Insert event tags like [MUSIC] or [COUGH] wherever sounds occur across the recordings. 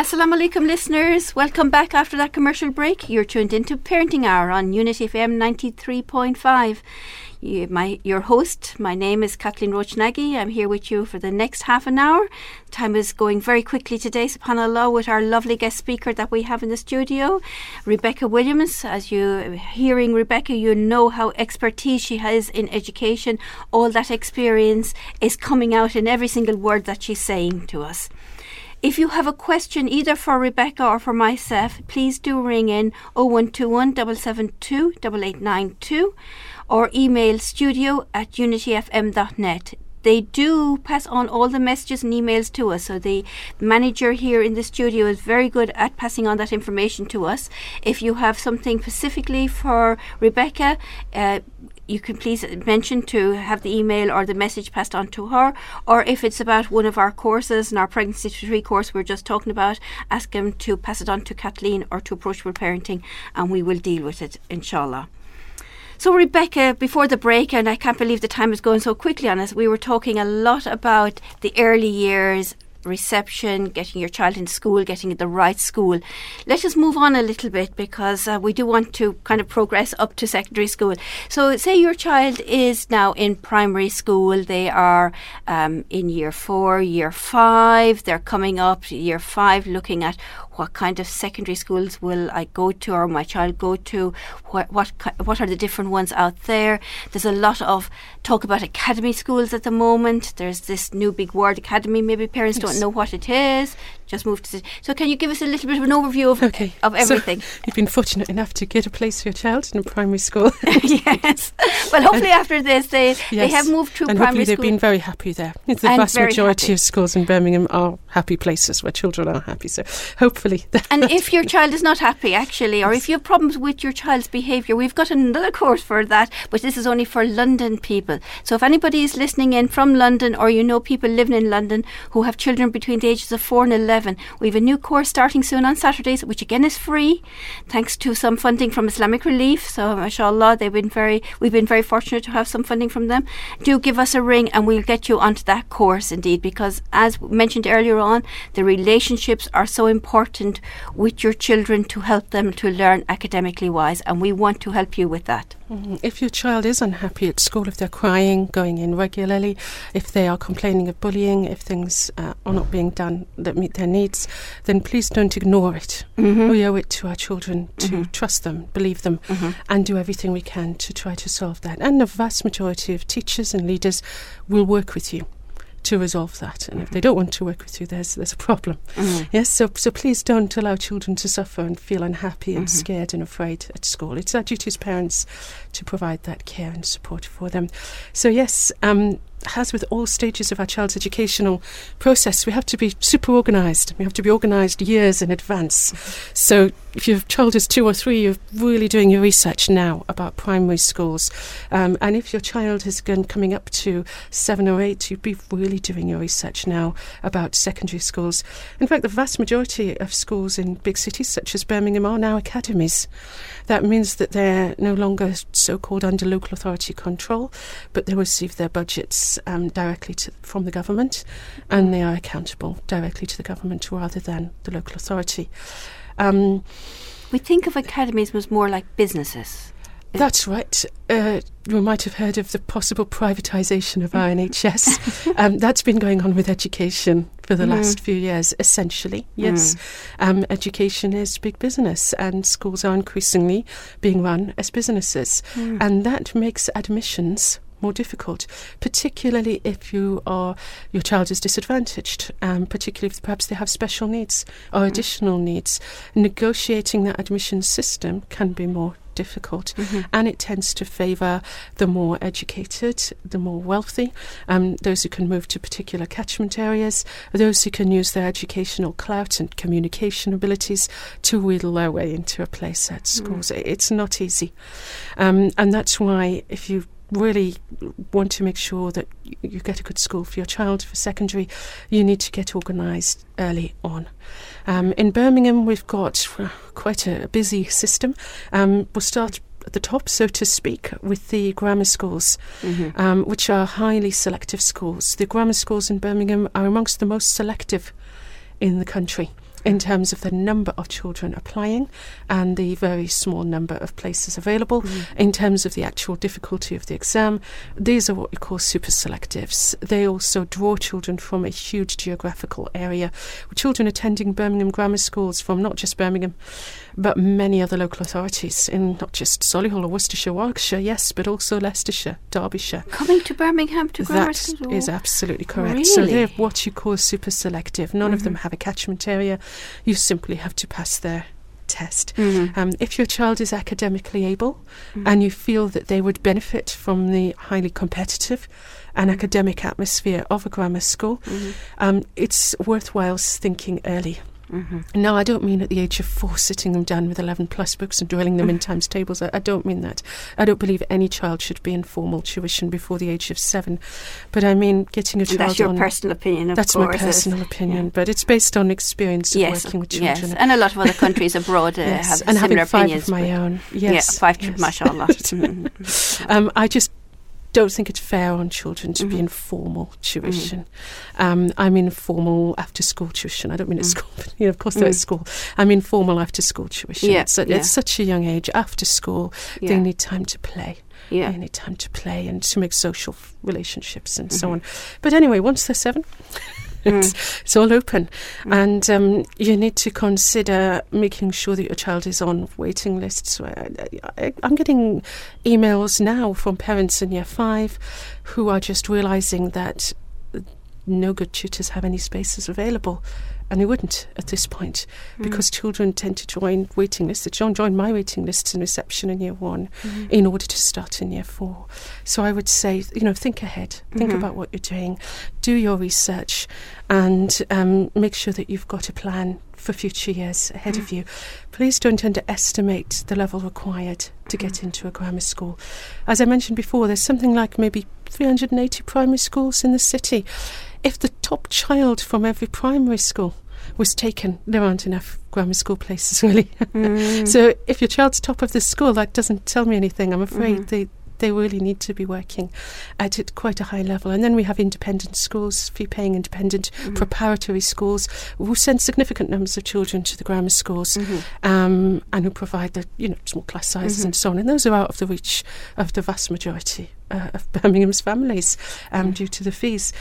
Assalamu alaikum, listeners. Welcome back after that commercial break. You're tuned into Parenting Hour on Unity FM 93.5. You, my, your host, my name is Kathleen Roach I'm here with you for the next half an hour. Time is going very quickly today, subhanAllah, with our lovely guest speaker that we have in the studio, Rebecca Williams. As you hearing Rebecca, you know how expertise she has in education. All that experience is coming out in every single word that she's saying to us. If you have a question either for Rebecca or for myself, please do ring in 0121 772 8892 or email studio at unityfm.net they do pass on all the messages and emails to us. So the manager here in the studio is very good at passing on that information to us. If you have something specifically for Rebecca, uh, you can please mention to have the email or the message passed on to her. Or if it's about one of our courses, in our pregnancy three course we are just talking about, ask him to pass it on to Kathleen or to Approachable Parenting, and we will deal with it, inshallah. So, Rebecca, before the break, and I can't believe the time is going so quickly on us, we were talking a lot about the early years reception, getting your child in school, getting the right school. Let us move on a little bit because uh, we do want to kind of progress up to secondary school. So, say your child is now in primary school, they are um, in year four, year five, they're coming up year five, looking at what kind of secondary schools will I go to or my child go to? What what what are the different ones out there? There's a lot of talk about academy schools at the moment. There's this new big word, academy. Maybe parents yes. don't know what it is just moved to. So, can you give us a little bit of an overview of okay. of everything? So you've been fortunate enough to get a place for your child in a primary school. [LAUGHS] yes. Well, hopefully after this they yes. they have moved to and primary school. they've been very happy there. The and vast majority happy. of schools in Birmingham are happy places where children are happy. So hopefully. [LAUGHS] And if your child is not happy, actually, or if you have problems with your child's behaviour, we've got another course for that. But this is only for London people. So if anybody is listening in from London, or you know people living in London who have children between the ages of four and eleven 11. We have a new course starting soon on Saturdays, which again is free, thanks to some funding from Islamic Relief. So, mashallah, they've been very, we've been very fortunate to have some funding from them. Do give us a ring and we'll get you onto that course indeed, because as mentioned earlier on, the relationships are so important with your children to help them to learn academically wise, and we want to help you with that. Mm-hmm. If your child is unhappy at school, if they're crying, going in regularly, if they are complaining of bullying, if things uh, are not being done that meet their needs, then please don't ignore it. Mm-hmm. We owe it to our children to mm-hmm. trust them, believe them, mm-hmm. and do everything we can to try to solve that. And the vast majority of teachers and leaders will work with you to resolve that. And if they don't want to work with you, there's there's a problem. Mm-hmm. Yes, so so please don't allow children to suffer and feel unhappy and mm-hmm. scared and afraid at school. It's our duty as parents to provide that care and support for them. So yes, um, as with all stages of our child's educational process, we have to be super organised. We have to be organised years in advance. So, if your child is two or three, you're really doing your research now about primary schools. Um, and if your child is going, coming up to seven or eight, you'd be really doing your research now about secondary schools. In fact, the vast majority of schools in big cities such as Birmingham are now academies. That means that they're no longer so called under local authority control, but they receive their budgets um, directly to, from the government and they are accountable directly to the government rather than the local authority. Um, we think of academies as more like businesses. That's right. Uh, you might have heard of the possible privatisation of our NHS. [LAUGHS] Um, that's been going on with education for the mm. last few years, essentially. Yes. Mm. Um, education is big business, and schools are increasingly being run as businesses. Mm. And that makes admissions more difficult, particularly if you are your child is disadvantaged, um, particularly if perhaps they have special needs or mm. additional needs. Negotiating that admission system can be more difficult, mm-hmm. and it tends to favour the more educated, the more wealthy, um, those who can move to particular catchment areas, those who can use their educational clout and communication abilities to wheedle their way into a place at mm. schools. Mm. It's not easy, um, and that's why if you really want to make sure that you get a good school for your child for secondary, you need to get organised early on. Um, in Birmingham, we've got uh, quite a busy system. Um, we'll start at the top, so to speak, with the grammar schools, mm-hmm. um, which are highly selective schools. The grammar schools in Birmingham are amongst the most selective in the country. In terms of the number of children applying and the very small number of places available. Mm. In terms of the actual difficulty of the exam, these are what we call super selectives. They also draw children from a huge geographical area, children attending Birmingham grammar schools from not just Birmingham, but many other local authorities in not just Solihull or Worcestershire, Warwickshire, yes, but also Leicestershire, Derbyshire. Coming to Birmingham to grammar That school. is absolutely correct. So Really? they're what you call super selective. None of them have a catchment area. You simply have to pass their test. Mhm. Um, if your child is academically able and you feel that they would benefit from the highly competitive and academic atmosphere of a grammar school, um, it's worthwhile thinking early. No, I don't mean at the age of four sitting them down with 11 plus books and drilling them in times tables. I, I don't mean that. I don't believe any child should be in formal tuition before the age of seven. But I mean getting a And child that's your on. personal opinion, of course. that's course. my personal opinion, but it's based on experience of Yes, working with children. yes, and a lot of other countries [LAUGHS] abroad uh, Yes, have and similar having five opinions. of my own. Yes, yeah, five, yes. mashallah. [LAUGHS] Mhm. Um, I just don't think it's fair on children to be Mhm. in formal tuition. Um, I mean formal after school tuition. I don't mean at Mm. school, but you know, of course they're at Mm. school. I mean formal after school tuition. Yeah, It's yeah. at such a young age. After school, yeah. they need time to play. yeah. They need time to play and to make social relationships and so Mhm. on. But anyway, once they're seven, [LAUGHS] it's, it's all open. Mm. And um, you need to consider making sure that your child is on waiting lists. I, I'm getting emails now from parents in year five who are just realising that no good tutors have any spaces available. And they wouldn't at this point Mm. because children tend to join waiting lists. They join join my waiting lists in reception in year one Mhm. in order to start in year four. So I would say, you know, think ahead, think Mhm. about what you're doing, do your research, and um, make sure that you've got a plan for future years ahead of you. Please don't underestimate the level required to get into a grammar school. As I mentioned before, there's something like maybe 380 primary schools in the city. If the top child from every primary school was taken, there aren't enough grammar school places [LAUGHS] really. Mm. So if your child's top of the school, that doesn't tell me anything. I'm afraid Mhm. they they really need to be working at it quite a high level. And then we have independent schools, fee-paying independent Mhm. preparatory schools who send significant numbers of children to the grammar schools Mhm. um, and who provide the you know small class sizes Mhm. and so on. And those are out of the reach of the vast majority uh, of Birmingham's families um, Mm. due to the fees.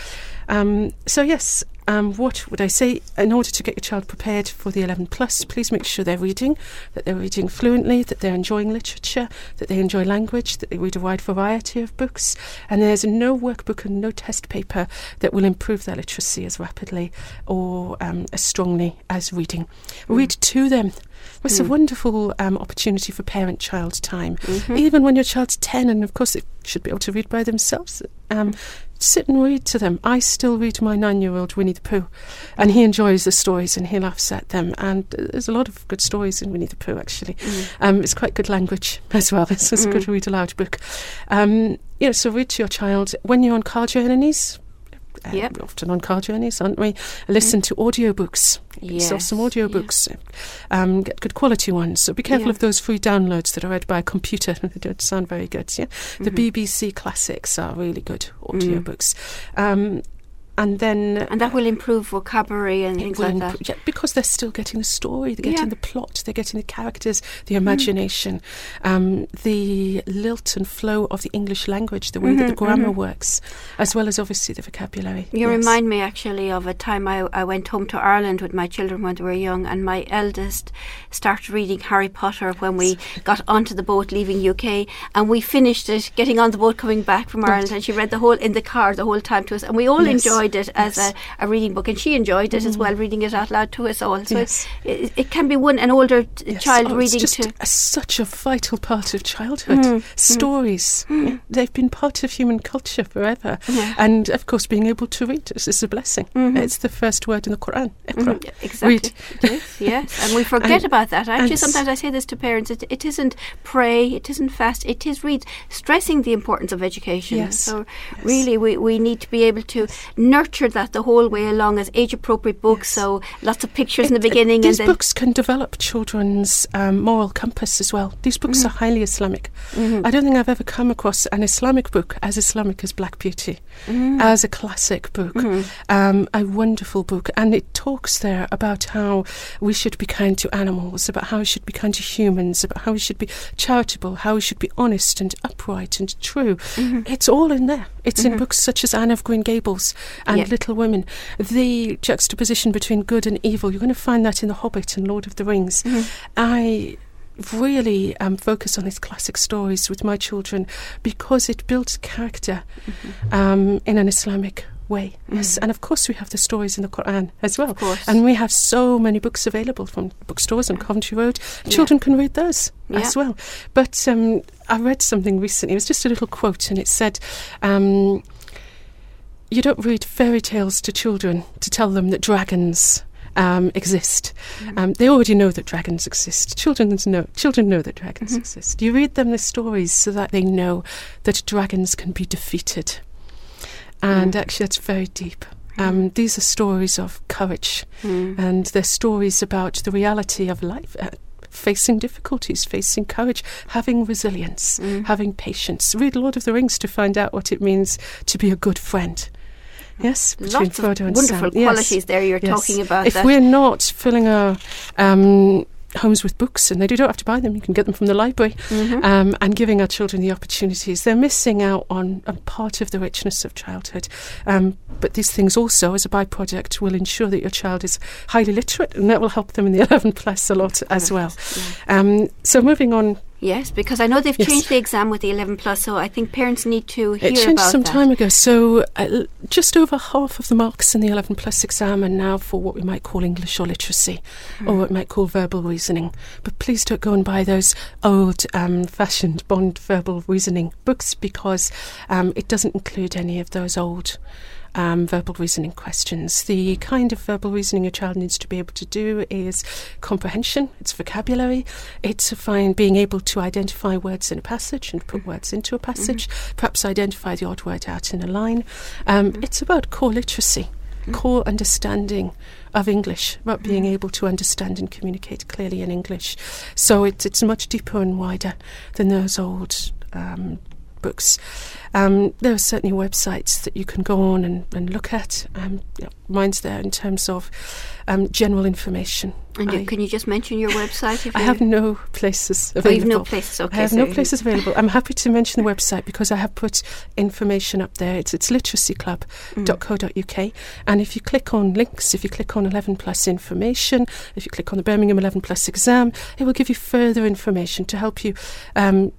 Um, so yes, um, what would I say? In order to get your child prepared for the 11 plus, please make sure they're reading, that they're reading fluently, that they're enjoying literature, that they enjoy language, that they read a wide variety of books, and there's no workbook and no test paper that will improve their literacy as rapidly or um, as strongly as reading. Read to them. It's a Mm. wonderful um, opportunity for parent-child time. Mhm. Even when your child's 10, and of course they should be able to read by themselves, um, sit and read to them. I still read my nine year old Winnie the Pooh, and he enjoys the stories and he laughs at them. And there's a lot of good stories in Winnie the Pooh, actually. Mm. Um, it's quite good language [LAUGHS] as well. It's, it's a good Mm. read aloud book. Um, you know, so read to your child when you're on car journeys. Uh, Yep. We're often on car journeys, aren't we? Listen to audiobooks. Get yourself some Yes, audiobooks. Um, get good quality ones. So be careful of those free downloads that are read by a computer. [LAUGHS] they don't sound very good. Yeah, the Mhm. BBC classics are really good Mm. audiobooks. Um, and then And that will improve vocabulary and things like that. yeah, because they're still getting the story, they're getting Yeah. the plot, they're getting the characters, the imagination, um, the lilt and flow of the English language, the way that the Mhm, grammar mhm. works, as well as obviously the vocabulary. You Yes. remind me actually of a time I, I went home to Ireland with my children when they were young, and my eldest started reading Harry Potter when we got onto the boat leaving UK, and we finished it getting on the boat coming back from. Ireland, and she read the whole in the car the whole time to us, and we all Yes, enjoyed it as yes. a, a reading book, and she enjoyed it as Mm. well, reading it out loud to us all. So Yes. it, it can be one an older Yes. child Oh, reading it's just to. a, such a vital part of childhood. Mm, Stories, Mm. they've been part of human culture forever. Yeah. And of course, being able to read is, is a blessing. Mhm. It's the first word in the Quran. Iqra. Mhm, Exactly. It is, yes, and we [LAUGHS] forget And- about that. Actually, sometimes I say this to parents: it, it isn't pray, it isn't fast, it is read, stressing the importance of education. Yes, So yes. really, we, we need to be able to nurture that the whole way along as age-appropriate books. Yes. So lots of pictures in the It- it- beginning, These and books can develop children's um, moral compass as well. These books Mm. are highly Islamic. Mhm. I don't think I've ever come across an Islamic book as Islamic as Black Beauty, Mm. as a classic book, Mhm. um, a wonderful book. And it talks there about how we should be kind to animals, about how we should be kind to humans, about how we should be charitable, how we should be honest and upright and true. Mhm. It's all in there. It's in Mhm. books such as Anne of Green Gables and Yeah. Little Women. The juxtaposition between good and evil, you're going to find that in The Hobbit and Lord of the Rings. Mhm. I really um, focus on these classic stories with my children because it builds character Mm-hmm. um, in an Islamic way. Yes, Mhm. and of course we have the stories in the Quran as well. Of course. And we have so many books available from bookstores on Coventry Road. Yeah. Children can read those Yeah. as well. But um, I read something recently. It was just a little quote, and it said, um, "You don't read fairy tales to children to tell them that dragons." Um, exist. Mhm. Um, they already know that dragons exist. Children know. Children know that dragons Mhm. exist. You read them the stories so that they know that dragons can be defeated. And Mm. actually, that's very deep. Um, these are stories of courage, Mm. and they're stories about the reality of life, uh, facing difficulties, facing courage, having resilience, Mm. having patience. Read Lord of the Rings to find out what it means to be a good friend. Yes, between Lots of Frodo and wonderful. Yes, qualities there you're yes. talking about. If that. we're not filling our um, homes with books, and they do, don't have to buy them, you can get them from the library, Mhm. um, and giving our children the opportunities, they're missing out on a part of the richness of childhood. Um, but these things also, as a byproduct, will ensure that your child is highly literate, and that will help them in the [LAUGHS] 11 plus a lot as well. Yeah. Um, so moving on, Yes, because I know they've Yes. changed the exam with the 11 plus, so I think parents need to hear about it changed some that. time ago. So uh, just over half of the marks in the 11 plus exam are now for what we might call English or literacy, or what we might call verbal reasoning. But please don't go and buy those old um, fashioned Bond verbal reasoning books because um, it doesn't include any of those old. Um, verbal reasoning questions. The kind of verbal reasoning a child needs to be able to do is comprehension, it's vocabulary, it's find being able to identify words in a passage and put words into a passage, perhaps identify the odd word out in a line. Um, It's about core literacy, core understanding of English, about being able to understand and communicate clearly in English. So it's it's much deeper and wider than those old um, books. Um, there are certainly websites that you can go on and, and look at. Um, mine's there in terms of um, general information. And you, I- can you just mention your website? If I you have no places Oh, available. you've no places. Okay, I have so no places available. I'm happy to mention the website because I have put information up there. It's it's literacyclub.co.uk. And if you click on links, if you click on 11 plus information, if you click on the Birmingham 11 plus exam, it will give you further information to help you um,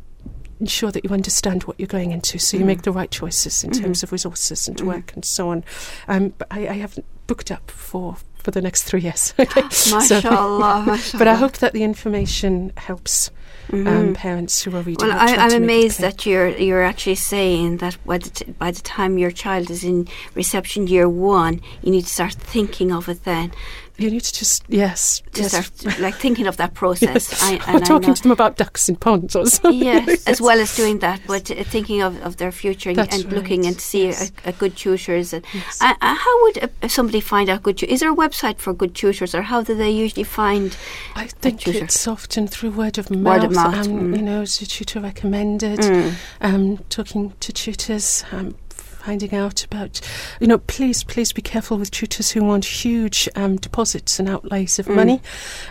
ensure that you understand what you're going into so you Mhm. make the right choices in Mhm. terms of resources and Mhm. work and so on. Um, but I, I haven't booked up for, for the next three years. [LAUGHS] [LAUGHS] okay. Mashallah, [LAUGHS] mashallah. but I hope that the information helps um, Mhm. parents who are reading. Well, I, trying I'm to make it amazed that you're you're actually saying that by the, t- by the time your child is in reception year one, you need to start thinking of it then. You need to just yes, To yes. [LAUGHS] like thinking of that process. I, or talking to them about ducks and ponds or something. Yes, [LAUGHS] as well as doing that, but uh, thinking of, of their future and, That's and looking and see yes. a, a good tutors. And, Yes. uh, uh, how would uh, somebody find out good tutors? Is there a website for good tutors, or how do they usually find? I think tutor. it's often through word of mouth. Word of mouth, Um, mm. You know, tutor recommended. Mm. um, talking to tutors, um, finding out about, you know, please, please be careful with tutors who want huge um, deposits and outlays of Mm. money.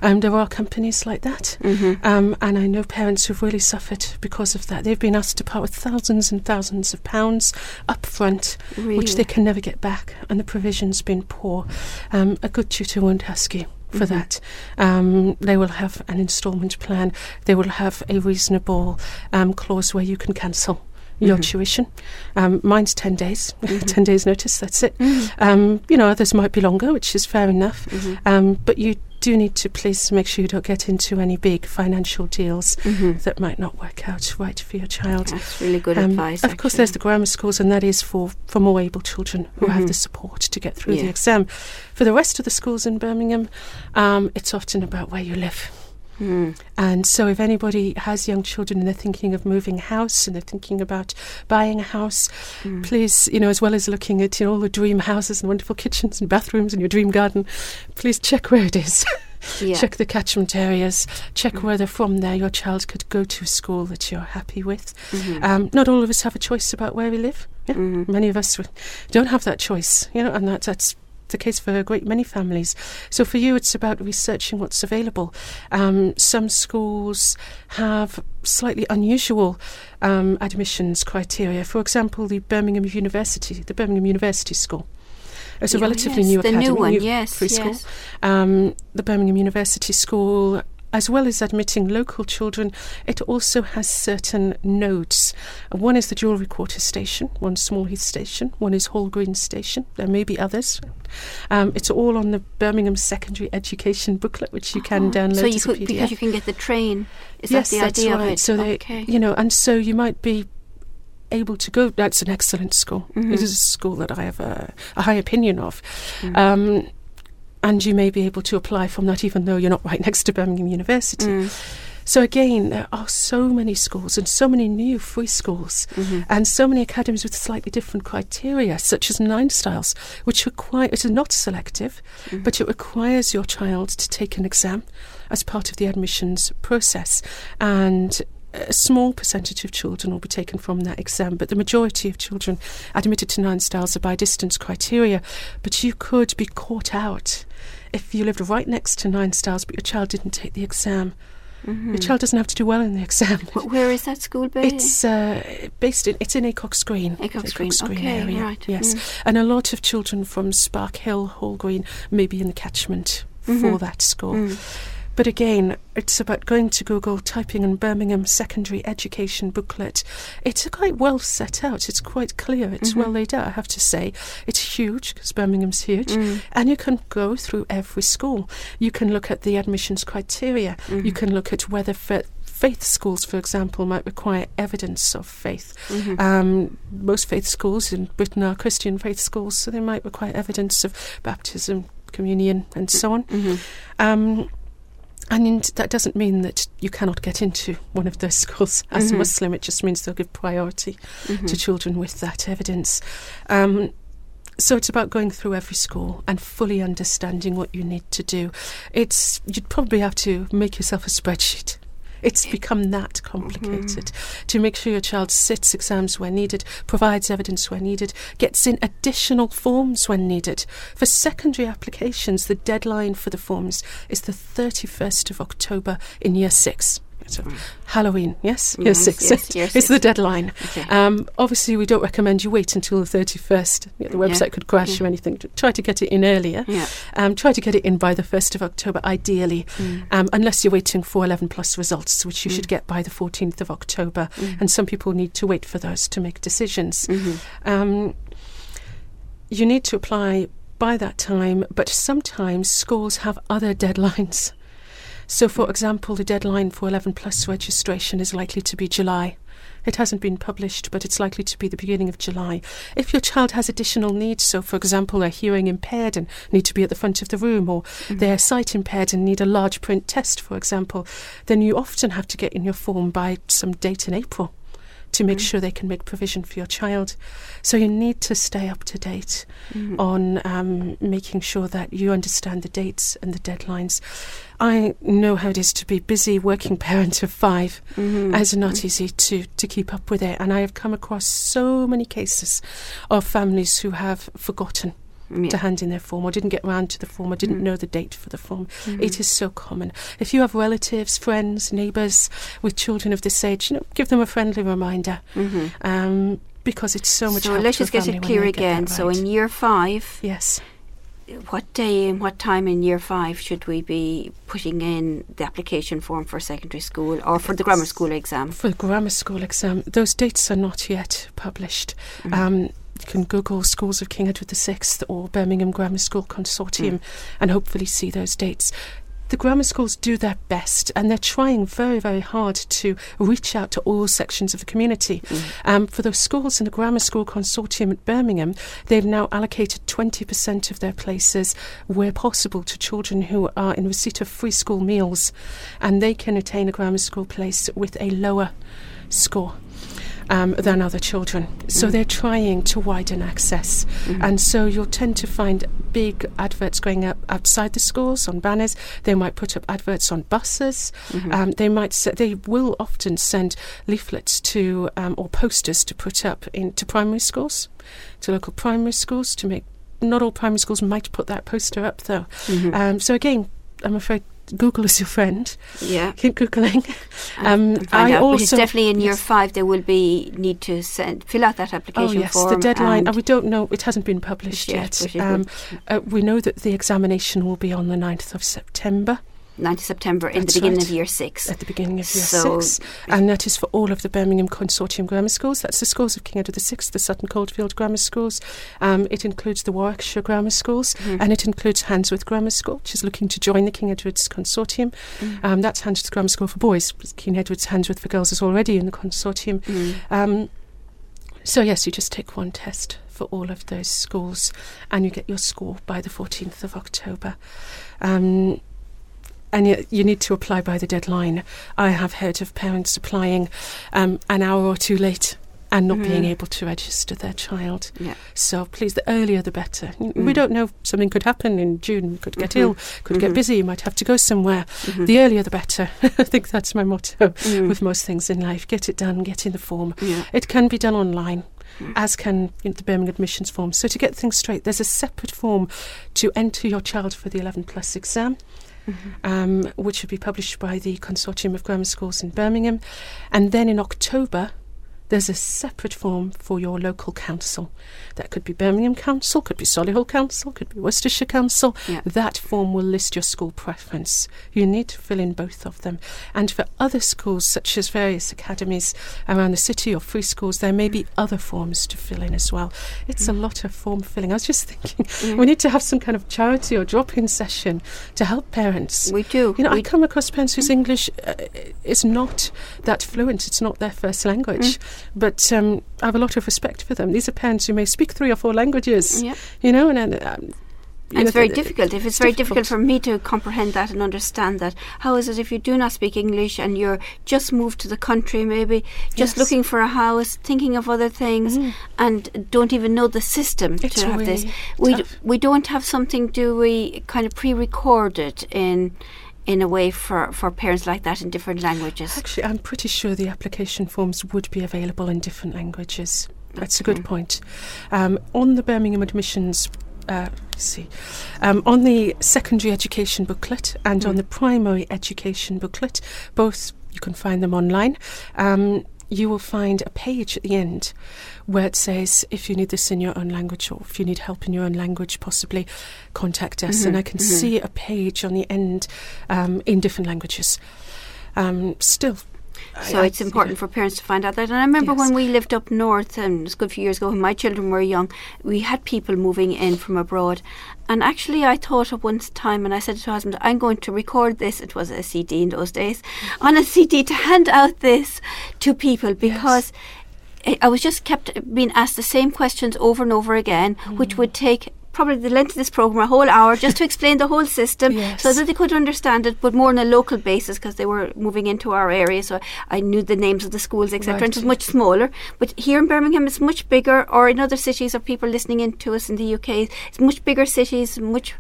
Um, there are companies like that. Mhm. Um, and I know parents who've really suffered because of that. They've been asked to part with thousands and thousands of pounds up front, Really? which they can never get back, and the provision's been poor. Um, a good tutor won't ask you for Mhm. that. Um, they will have an instalment plan. They will have a reasonable um, clause where you can cancel your Mhm. tuition. Um, mine's 10 days, [LAUGHS] Mhm. 10 days notice, that's it. Mhm. Um, you know, others might be longer, which is fair enough. Mhm. Um, but you do need to please make sure you don't get into any big financial deals Mhm. that might not work out right for your child. That's really good Um, advice. Of course, there's the grammar schools, and that is for, for more able children who have Mhm. the support to get through Yeah. the exam. For the rest of the schools in Birmingham, um, it's often about where you live. Mm. And so, if anybody has young children and they're thinking of moving house and they're thinking about buying a house, Mm. please, you know, as well as looking at you know all the dream houses and wonderful kitchens and bathrooms and your dream garden, please check where it is. [LAUGHS] Yeah. Check the catchment areas. Check Mm. whether from there your child could go to a school that you're happy with. Mhm. Um, not all of us have a choice about where we live. Yeah. Mhm. Many of us don't have that choice, you know, and that, that's the case for a great many families. So for you, it's about researching what's available. Um, some schools have slightly unusual um, admissions criteria. For example, the Birmingham University, the Birmingham University School. It's a Oh, relatively yes, new the academy, new one, new yes, preschool. yes. Um, the Birmingham University School, as well as admitting local children, it also has certain nodes. One is the Jewellery Quarter Station, one Small Heath Station, one is Hall Green Station. There may be others. Um, it's all on the Birmingham Secondary Education booklet, which you can Oh, download So you could because you can get the train. Is yes, that the that's idea right. of it? So they, okay. you know, and so you might be able to go. That's an excellent school. Mhm. It is a school that I have a, a high opinion of. Mm. Um, and you may be able to apply from that even though you're not right next to Birmingham University. Mm. So again, there are so many schools and so many new free schools Mhm. and so many academies with slightly different criteria, such as Ninestiles, which require it is not selective, Mhm. but it requires your child to take an exam as part of the admissions process. And a small percentage of children will be taken from that exam, but the majority of children admitted to Ninestiles are by distance criteria. But you could be caught out if you lived right next to Ninestiles, but your child didn't take the exam. Mhm. Your child doesn't have to do well in the exam. Wh- Where is that school based? It's uh, based in it's in Acocks Green. Acocks Green. Okay, area. right. Yes, Mm. and a lot of children from Sparkhill, Hall Green, may be in the catchment for Mhm. that school. Mm. But again, it's about going to Google, typing in Birmingham Secondary Education Booklet. It's quite well set out. It's quite clear. It's Mhm. well laid out. I have to say, it's huge because Birmingham's huge. Mm. And you can go through every school. You can look at the admissions criteria. You Mhm. can look at whether fa- faith schools, for example, might require evidence of faith. Mhm. Um, most faith schools in Britain are Christian faith schools, so they might require evidence of baptism, communion, and so on. Mhm. Um, and that doesn't mean that you cannot get into one of those [LAUGHS] schools as a Mhm. Muslim. It just means they'll give priority Mhm. to children with that evidence. Um, so it's about going through every school and fully understanding what you need to do. It's you'd probably have to make yourself a spreadsheet. It's become that complicated mm-hmm. to make sure your child sits exams where needed, provides evidence where needed, gets in additional forms when needed. For secondary applications, the deadline for the forms is the 31st of October in year six. So Halloween, yes? Year Yes, six. yes, year it's the deadline. Okay. Um, obviously, we don't recommend you wait until the 31st. Yeah, the website Yeah, could crash yeah. or anything. Try to get it in earlier. yeah. Um, try to get it in by the 1st of October, ideally, Mm. um, unless you're waiting for 11 plus results, which you Mm. should get by the 14th of October. Mm. And some people need to wait for those to make decisions. Mhm. Um, you need to apply by that time, but sometimes schools have other deadlines. So, for example, the deadline for 11 plus registration is likely to be July. It hasn't been published, but it's likely to be the beginning of July. If your child has additional needs, so for example, they're hearing impaired and need to be at the front of the room, or Mhm. they're sight impaired and need a large print test, for example, then you often have to get in your form by some date in April to make Mm. sure they can make provision for your child. So you need to stay up to date Mhm. on um, making sure that you understand the dates and the deadlines. I know how it is to be busy working [LAUGHS] parent of five. Mhm. It's not easy to, to keep up with it. And I have come across so many cases of families who have forgotten Yeah. to hand in their form or didn't get round to the form or didn't Mm. know the date for the form. Mhm. It is so common. If you have relatives, friends, neighbours with children of this age, you know, give them a friendly reminder Mhm. um, because it's so much So let's just get it clear again. that So in year five, yes, what day and what time in year five should we be putting in the application form for secondary school or for the grammar school exam? for the grammar school exam, those dates are not yet published. Mhm. Um, can Google Schools of King Edward VI or Birmingham Grammar School Consortium Mm. and hopefully see those dates. the grammar schools do their best and they're trying very, very hard to reach out to all sections of the community. Um, for the schools in the Grammar School Consortium at Birmingham, they've now allocated 20% of their places where possible to children who are in receipt of free school meals and they can attain a grammar school place with a lower score um, than other children. So Mm. they're trying to widen access. Mm-hmm. And so you'll tend to find big adverts going up outside the schools on banners. They might put up adverts on buses. Mm-hmm. Um, they might se- they will often send leaflets to um, or posters to put up into primary schools, to local primary schools to make. Not all primary schools might put that poster up though. Mhm. Um, so again, I'm afraid Google is your friend. yeah. [LAUGHS] Keep googling. Um, I out. also definitely in year five. There will be need to send fill out that application Oh yes, form. the deadline. and Uh, we don't know. It hasn't been published Yes, yet. Um, uh, we know that the examination will be on the 9th of September 9th September in That's the beginning right. of year six. at the beginning of year So- six, and that is for all of the Birmingham Consortium grammar schools. That's the schools of King Edward VI, the Sutton Coldfield grammar schools. Um, it includes the Warwickshire grammar schools, Mhm. and it includes Handsworth Grammar School, which is looking to join the King Edward's Consortium. Mm. Um, that's Handsworth Grammar School for boys. King Edward's Handsworth for girls is already in the consortium. Mm. Um, so yes, you just take one test for all of those schools, and you get your score by the 14th of October. Um, and you, you need to apply by the deadline. I have heard of parents applying um, an hour or two late and not being Mhm. able to register their child. Yeah. So please, the earlier the better. We Mm. don't know, something could happen in June. You could get Mhm. ill, could Mhm. get busy, you might have to go somewhere. Mhm. The earlier the better. [LAUGHS] I think that's my motto Mm. with most things in life. Get it done, get in the form. yeah. It can be done online, Mm. as can you know, the Birmingham admissions form. So to get things straight, there's a separate form to enter your child for the 11 plus exam, Mhm. um, which will be published by the Consortium of Grammar Schools in Birmingham. And then in October, there's a separate form for your local council. That could be Birmingham Council, could be Solihull Council, could be Worcestershire Council. Yeah. That form will list your school preference. You need to fill in both of them. And for other schools, such as various academies around the city or free schools, there may be other forms to fill in as well. It's a lot of form filling. I was just thinking, [LAUGHS] Mm. we need to have some kind of charity or drop in session to help parents. We do. You know, I come across parents whose English uh, is not that fluent. It's not their first language, Mm. But um, I have a lot of respect for them. These are parents who may speak three or four languages. yeah. You know, and, and um, And it's very th- difficult. If it's, it's very difficult. difficult. for me to comprehend that and understand that, how is it if you do not speak English and you're just moved to the country, maybe just Yes. looking for a house, thinking of other things, Mm. and don't even know the system It's to have this? We d- we don't have something, do we? Kind of pre-recorded in in a way for for parents like that in different languages. Actually, I'm pretty sure the application forms would be available in different languages. That's a good point. Um, on the Birmingham admissions, uh, let's see, um, on the secondary education booklet and on Mm. the primary education booklet, both you can find them online. Um, you will find a page at the end where it says if you need this in your own language or if you need help in your own language, possibly contact us. And Mhm, I can mhm. see a page on the end um, in different languages. Um, still. So I- it's important for parents to find out that. And I remember Yes. when we lived up north, and it's a good few years ago, when my children were young, we had people moving in from abroad. And actually, I thought at one time, and I said to my husband, I'm going to record this, it was a CD in those days, mm-hmm. on a CD to hand out this to people because. I- I was just kept being asked the same questions over and over again, which mm. would take probably the length of this program a whole hour just to [LAUGHS] explain the whole system so that they could understand it, but more on a local basis because they were moving into our area. So I knew the names of the schools, etc. And it was much smaller. But here in Birmingham, it's much bigger, or in other cities of people listening in to us in the UK, it's much bigger cities, much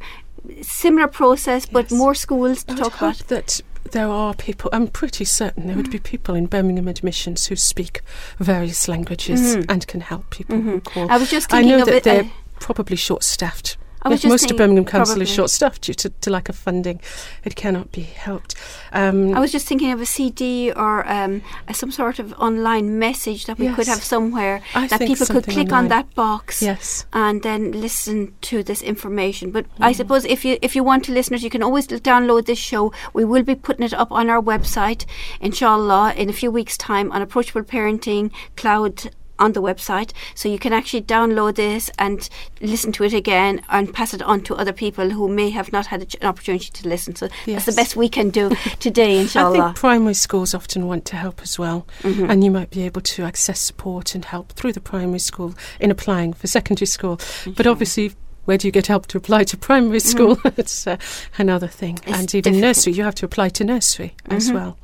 similar process, but more schools to I talk about. that there are people, I'm pretty certain there would be people in Birmingham admissions who speak various languages Mhm. and can help people who Mhm. call. I was just I know of that it. Probably short staffed. I was just most of Birmingham Council probably. is short staffed due to, to lack of funding. It cannot be helped. Um, I was just thinking of a CD or um, a, some sort of online message that we could have somewhere I that people could click on that box. Yes. and then listen to this information. But Mm-hmm. I suppose if you if you want to listeners, you can always download this show. We will be putting it up on our website, inshallah, in a few weeks' time on approachable parenting cloud on the website, so you can actually download this and listen to it again and pass it on to other people who may have not had an opportunity to listen. So yes. that's the best we can do [LAUGHS] today, inshallah. I think primary schools often want to help as well, mm-hmm. and you might be able to access support and help through the primary school in applying for secondary school. Mm-hmm. But obviously, where do you get help to apply to primary school? [LAUGHS] Mm. it's uh, another thing. It's and even difficult. nursery, you have to apply to nursery mm-hmm. as well.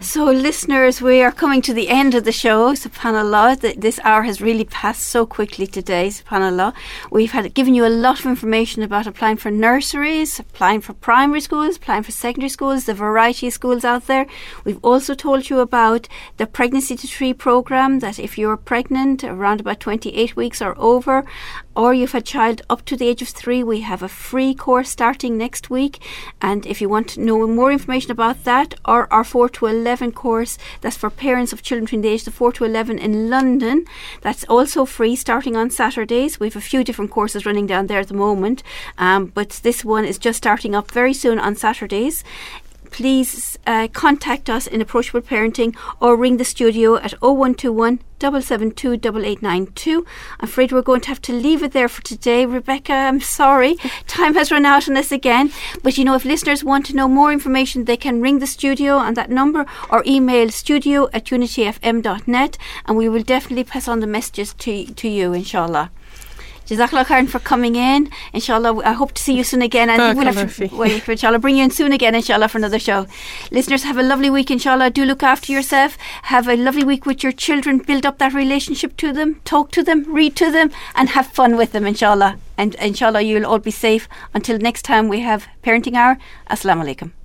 So, listeners, we are coming to the end of the show. SubhanAllah, this hour has really passed so quickly today. SubhanAllah, we've had given you a lot of information about applying for nurseries, applying for primary schools, applying for secondary schools, the variety of schools out there. We've also told you about the pregnancy to three program. That if you're pregnant around about 28 weeks or over, or you've a child up to the age of three, we have a free course starting next week. And if you want to know more information about that, or our 4 to 11 course, that's for parents of children between the age of 4 to 11 in London, that's also free starting on Saturdays. We have a few different courses running down there at the moment, um, but this one is just starting up very soon on Saturdays please uh, contact us in Approachable Parenting or ring the studio at 0121 772 8892. I'm afraid we're going to have to leave it there for today. Rebecca, I'm sorry. [LAUGHS] Time has run out on us again. But you know, if listeners want to know more information, they can ring the studio on that number or email studio at unityfm.net and we will definitely pass on the messages to, to you, inshallah. Jazakallah khairan for coming in. Inshallah, I hope to see you soon again. And we'll have to inshallah, bring you in soon again, inshallah, for another show. Listeners, have a lovely week, inshallah. Do look after yourself. Have a lovely week with your children. Build up that relationship to them. Talk to them, read to them, and have fun with them, inshallah. And inshallah, you'll all be safe. Until next time, we have Parenting Hour. Assalamu alaikum.